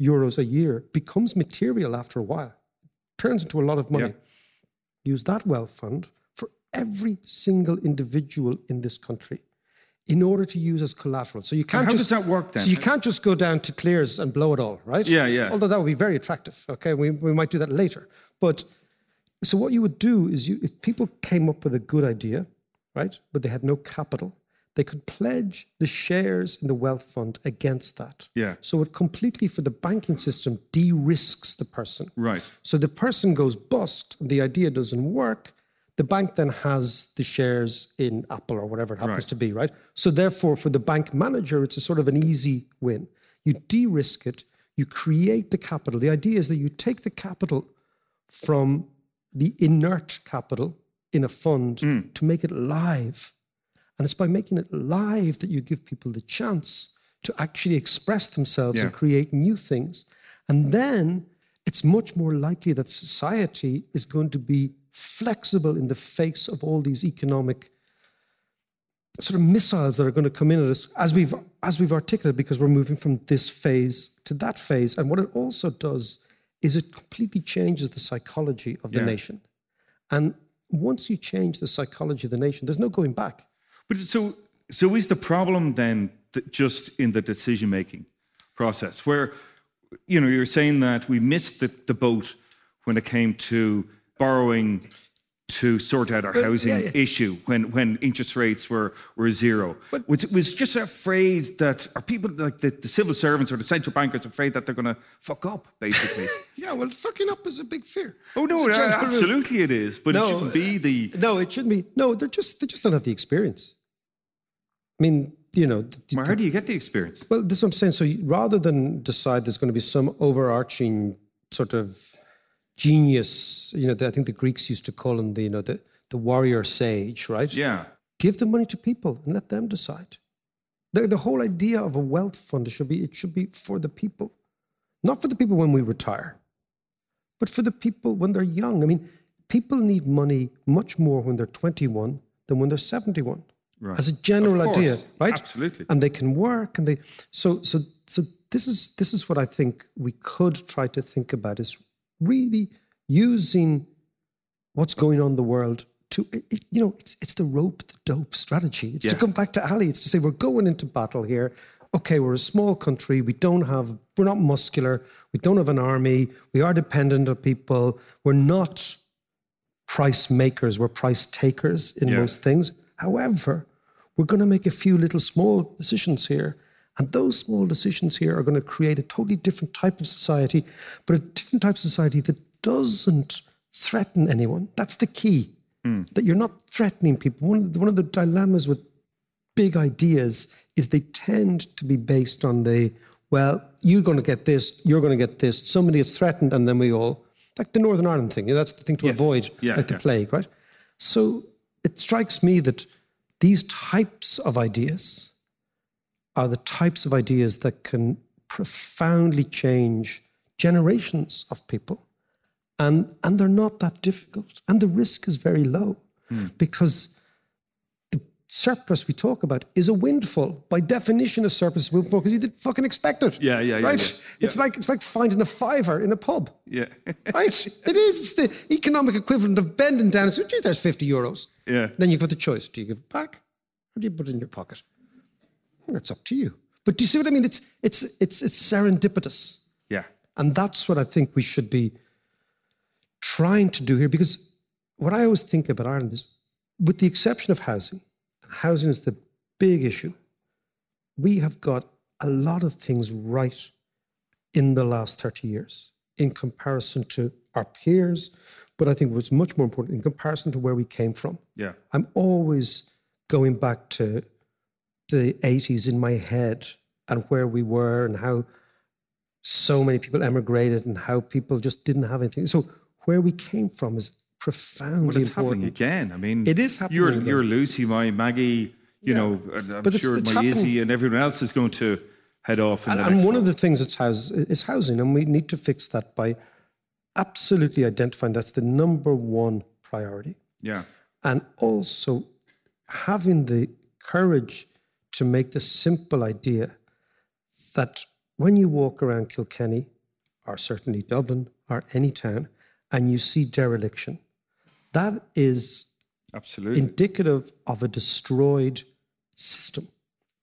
[SPEAKER 1] euros a year becomes material after a while. Turns into a lot of money.
[SPEAKER 3] Yeah.
[SPEAKER 1] Use that wealth fund for every single individual in this country in order to use as collateral. So you can't
[SPEAKER 3] how
[SPEAKER 1] just
[SPEAKER 3] does that work then?
[SPEAKER 1] So you can't just go down to Clears and blow it all, right?
[SPEAKER 3] Yeah, yeah.
[SPEAKER 1] Although that would be very attractive. Okay, we, we might do that later. But so what you would do is you if people came up with a good idea, right, but they had no capital, they could pledge the shares in the wealth fund against that.
[SPEAKER 3] Yeah.
[SPEAKER 1] So it completely for the banking system de-risks the person.
[SPEAKER 3] Right.
[SPEAKER 1] So the person goes bust, the idea doesn't work. The bank then has the shares in Apple or whatever it happens
[SPEAKER 3] Right.
[SPEAKER 1] to be, right? So therefore, for the bank manager, it's a sort of an easy win. You de-risk it, you create the capital. The idea is that you take the capital from the inert capital in a fund
[SPEAKER 3] Mm.
[SPEAKER 1] to make it live. And it's by making it live that you give people the chance to actually express themselves and create new things. And then it's much more likely that society is going to be flexible in the face of all these economic sort of missiles that are going to come in at us as we've as we've articulated because we're moving from this phase to that phase and what it also does is it completely changes the psychology of the
[SPEAKER 3] Yeah.
[SPEAKER 1] nation and once you change the psychology of the nation there's no going back
[SPEAKER 3] But so, so is the problem then that just in the decision making process, where you know you're saying that we missed the, the boat when it came to borrowing to sort out our housing
[SPEAKER 1] yeah, yeah.
[SPEAKER 3] issue when, when interest rates were, were zero. But was, was just afraid that are people like the, the civil servants or the central bankers afraid that they're going to fuck up, basically?
[SPEAKER 1] Yeah, well, fucking up is a big fear.
[SPEAKER 3] oh no, uh,
[SPEAKER 1] general-
[SPEAKER 3] absolutely it is, but
[SPEAKER 1] No,
[SPEAKER 3] it shouldn't be the.
[SPEAKER 1] No, it shouldn't be. No, they're just they just don't have the experience. I mean, you know,
[SPEAKER 3] Well, how do you get the experience?
[SPEAKER 1] Well, this is what I'm saying. So rather than decide there's going to be some overarching sort of genius, you know, the, I think the Greeks used to call him the, you know, the, the warrior sage, right?
[SPEAKER 3] Yeah.
[SPEAKER 1] Give the money to people and let them decide. The, the whole idea of a wealth fund should be it should be for the people, not for the people when we retire, but for the people when they're young. I mean, people need money much more when they're 21 than when they're 71
[SPEAKER 3] Right.
[SPEAKER 1] as a general idea, right?
[SPEAKER 3] absolutely.
[SPEAKER 1] And they can work, and they so so so. This is this is what I think we could try to think about is really using what's going on in the world to it, it- you know it's it's the rope the dope strategy. It's to come back to Ali. It's to say we're going into battle here. Okay, we're a small country. We don't have we're not muscular. We don't have an army. We are dependent on people. We're not price makers, we're price takers in
[SPEAKER 3] Yeah.
[SPEAKER 1] most things. However, we're going to make a few little small decisions here. And those small decisions here are going to create a totally different type of society, but a different type of society that doesn't threaten anyone. That's the key, hmm. that you're not threatening people. One of, the, one of the dilemmas with big ideas is they tend to be based on the, well, you're going to get this, you're going to get this, somebody is threatened, and then we all, like the Northern Ireland thing, you know, that's the thing to
[SPEAKER 3] Yes.
[SPEAKER 1] avoid,
[SPEAKER 3] Yeah,
[SPEAKER 1] like the plague, right? So it strikes me that these types of ideas are the types of ideas that can profoundly change generations of people. And, and they're not that difficult. And the risk is very low
[SPEAKER 3] Hmm.
[SPEAKER 1] because the surplus we talk about is a windfall. By definition, a surplus is a windfall because you didn't fucking expect it.
[SPEAKER 3] Yeah, yeah, yeah,
[SPEAKER 1] Right?
[SPEAKER 3] yeah.
[SPEAKER 1] It's like it's like finding a fiver in a pub.
[SPEAKER 3] Yeah.
[SPEAKER 1] Right? It is. It's the economic equivalent of bending down and saying, gee, there's 50 euros.
[SPEAKER 3] Yeah.
[SPEAKER 1] Then you've got the choice. Do you give it back or do you put it in your pocket? It's up to you. But do you see what I mean? It's it's it's it's serendipitous.
[SPEAKER 3] yeah.
[SPEAKER 1] And that's what I think we should be trying to do here. Because what I always think about Ireland is, with the exception of housing, housing is the big issue. We have got a lot of things right in the last 30 years in comparison to our peers. But I think what's much more important in comparison to where we came from.
[SPEAKER 3] Yeah.
[SPEAKER 1] I'm always going back to the 80s in my head and where we were and how so many people emigrated and how people just didn't have anything. So where we came from is profoundly
[SPEAKER 3] Well, it's happening again. I mean,
[SPEAKER 1] It is happening
[SPEAKER 3] You're,
[SPEAKER 1] again.
[SPEAKER 3] you're Lucy, my Maggie, you know, I'm
[SPEAKER 1] But
[SPEAKER 3] sure
[SPEAKER 1] it's
[SPEAKER 3] my
[SPEAKER 1] happening.
[SPEAKER 3] Izzy and everyone else is going to head off.
[SPEAKER 1] And, and one of the things that's house is housing, and we need to fix that by absolutely identifying that's the number one priority.
[SPEAKER 3] Yeah.
[SPEAKER 1] and also having the courage to make the simple idea that when you walk around Kilkenny, or certainly Dublin, or any town, and you see dereliction, that is
[SPEAKER 3] Absolutely.
[SPEAKER 1] indicative of a destroyed system.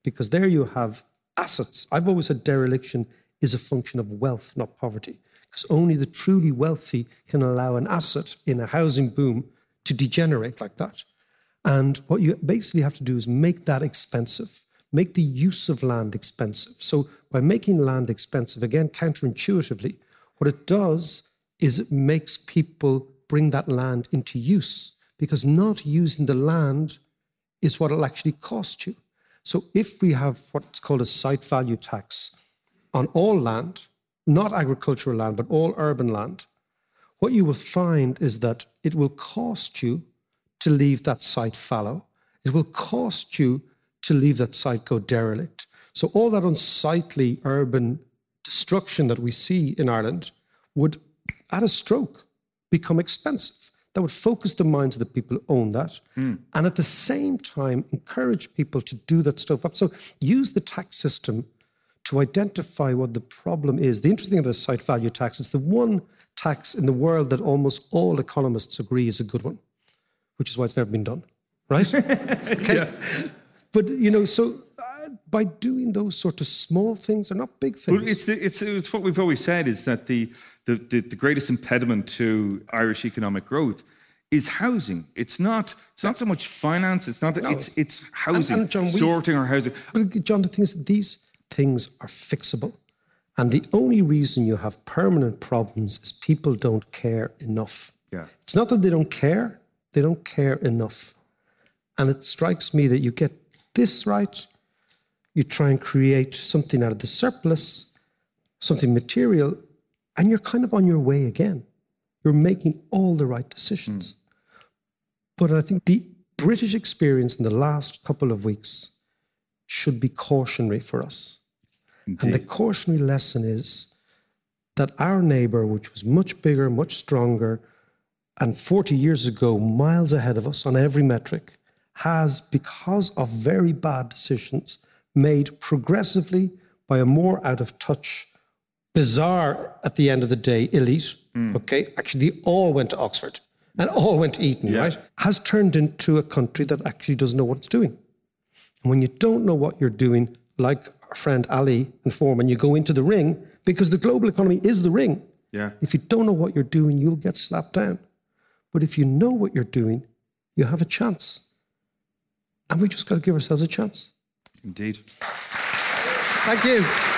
[SPEAKER 1] Because there you have assets. I've always said dereliction is a function of wealth, not poverty. Because only the truly wealthy can allow an asset in a housing boom to degenerate like that. And what you basically have to do is make that expensive, make the use of land expensive. So by making land expensive, again, counterintuitively, what it does is it makes people bring that land into use because not using the land is what it'll actually cost you. So if we have what's called a site value tax on all land, not agricultural land, but all urban land, what you will find is that it will cost you to leave that site fallow. It will cost you to leave that site go derelict. So all that unsightly urban destruction that we see in Ireland would, at a stroke, become expensive. That would focus the minds of the people who own that. Hmm. And at the same time, encourage people to do that stuff up. So use the tax system to identify what the problem is. The interesting thing about the site value tax, it's the one tax in the world that almost all economists agree is a good one, which is why it's never been done, right? okay. But, you know, so uh, by doing those sort of small things, they're not big things.
[SPEAKER 3] Well, it's, the, it's it's what we've always said is that the, the the the greatest impediment to Irish economic growth is housing. It's not. It's not so much finance. It's not. it's it's housing.
[SPEAKER 1] and John, we-
[SPEAKER 3] sorting our housing.
[SPEAKER 1] But John, the thing is, these things are fixable. And the only reason you have permanent problems is people don't care enough.
[SPEAKER 3] Yeah.
[SPEAKER 1] It's not that they don't care, they don't care enough. And it strikes me that you get this right, you try and create something out of the surplus, something material, and you're kind of on your way again. You're making all the right decisions. Hmm. But I think the British experience in the last couple of weeks should be cautionary for us. And the cautionary lesson is that our neighbor, which was much bigger, much stronger, and 40 years ago, miles ahead of us on every metric, has, because of very bad decisions made progressively by a more out of touch, bizarre at the end of the day elite, hmm. okay, actually all went to Oxford and all went to Eton,
[SPEAKER 3] Yeah.
[SPEAKER 1] right, has turned into a country that actually doesn't know what it's doing. And when you don't know what you're doing, like our friend Ali and Foreman, you go into the ring because the global economy is the ring.
[SPEAKER 3] Yeah.
[SPEAKER 1] If you don't know what you're doing, you'll get slapped down. But if you know what you're doing, you have a chance. And we just got to give ourselves a chance.
[SPEAKER 3] Indeed.
[SPEAKER 1] Thank you.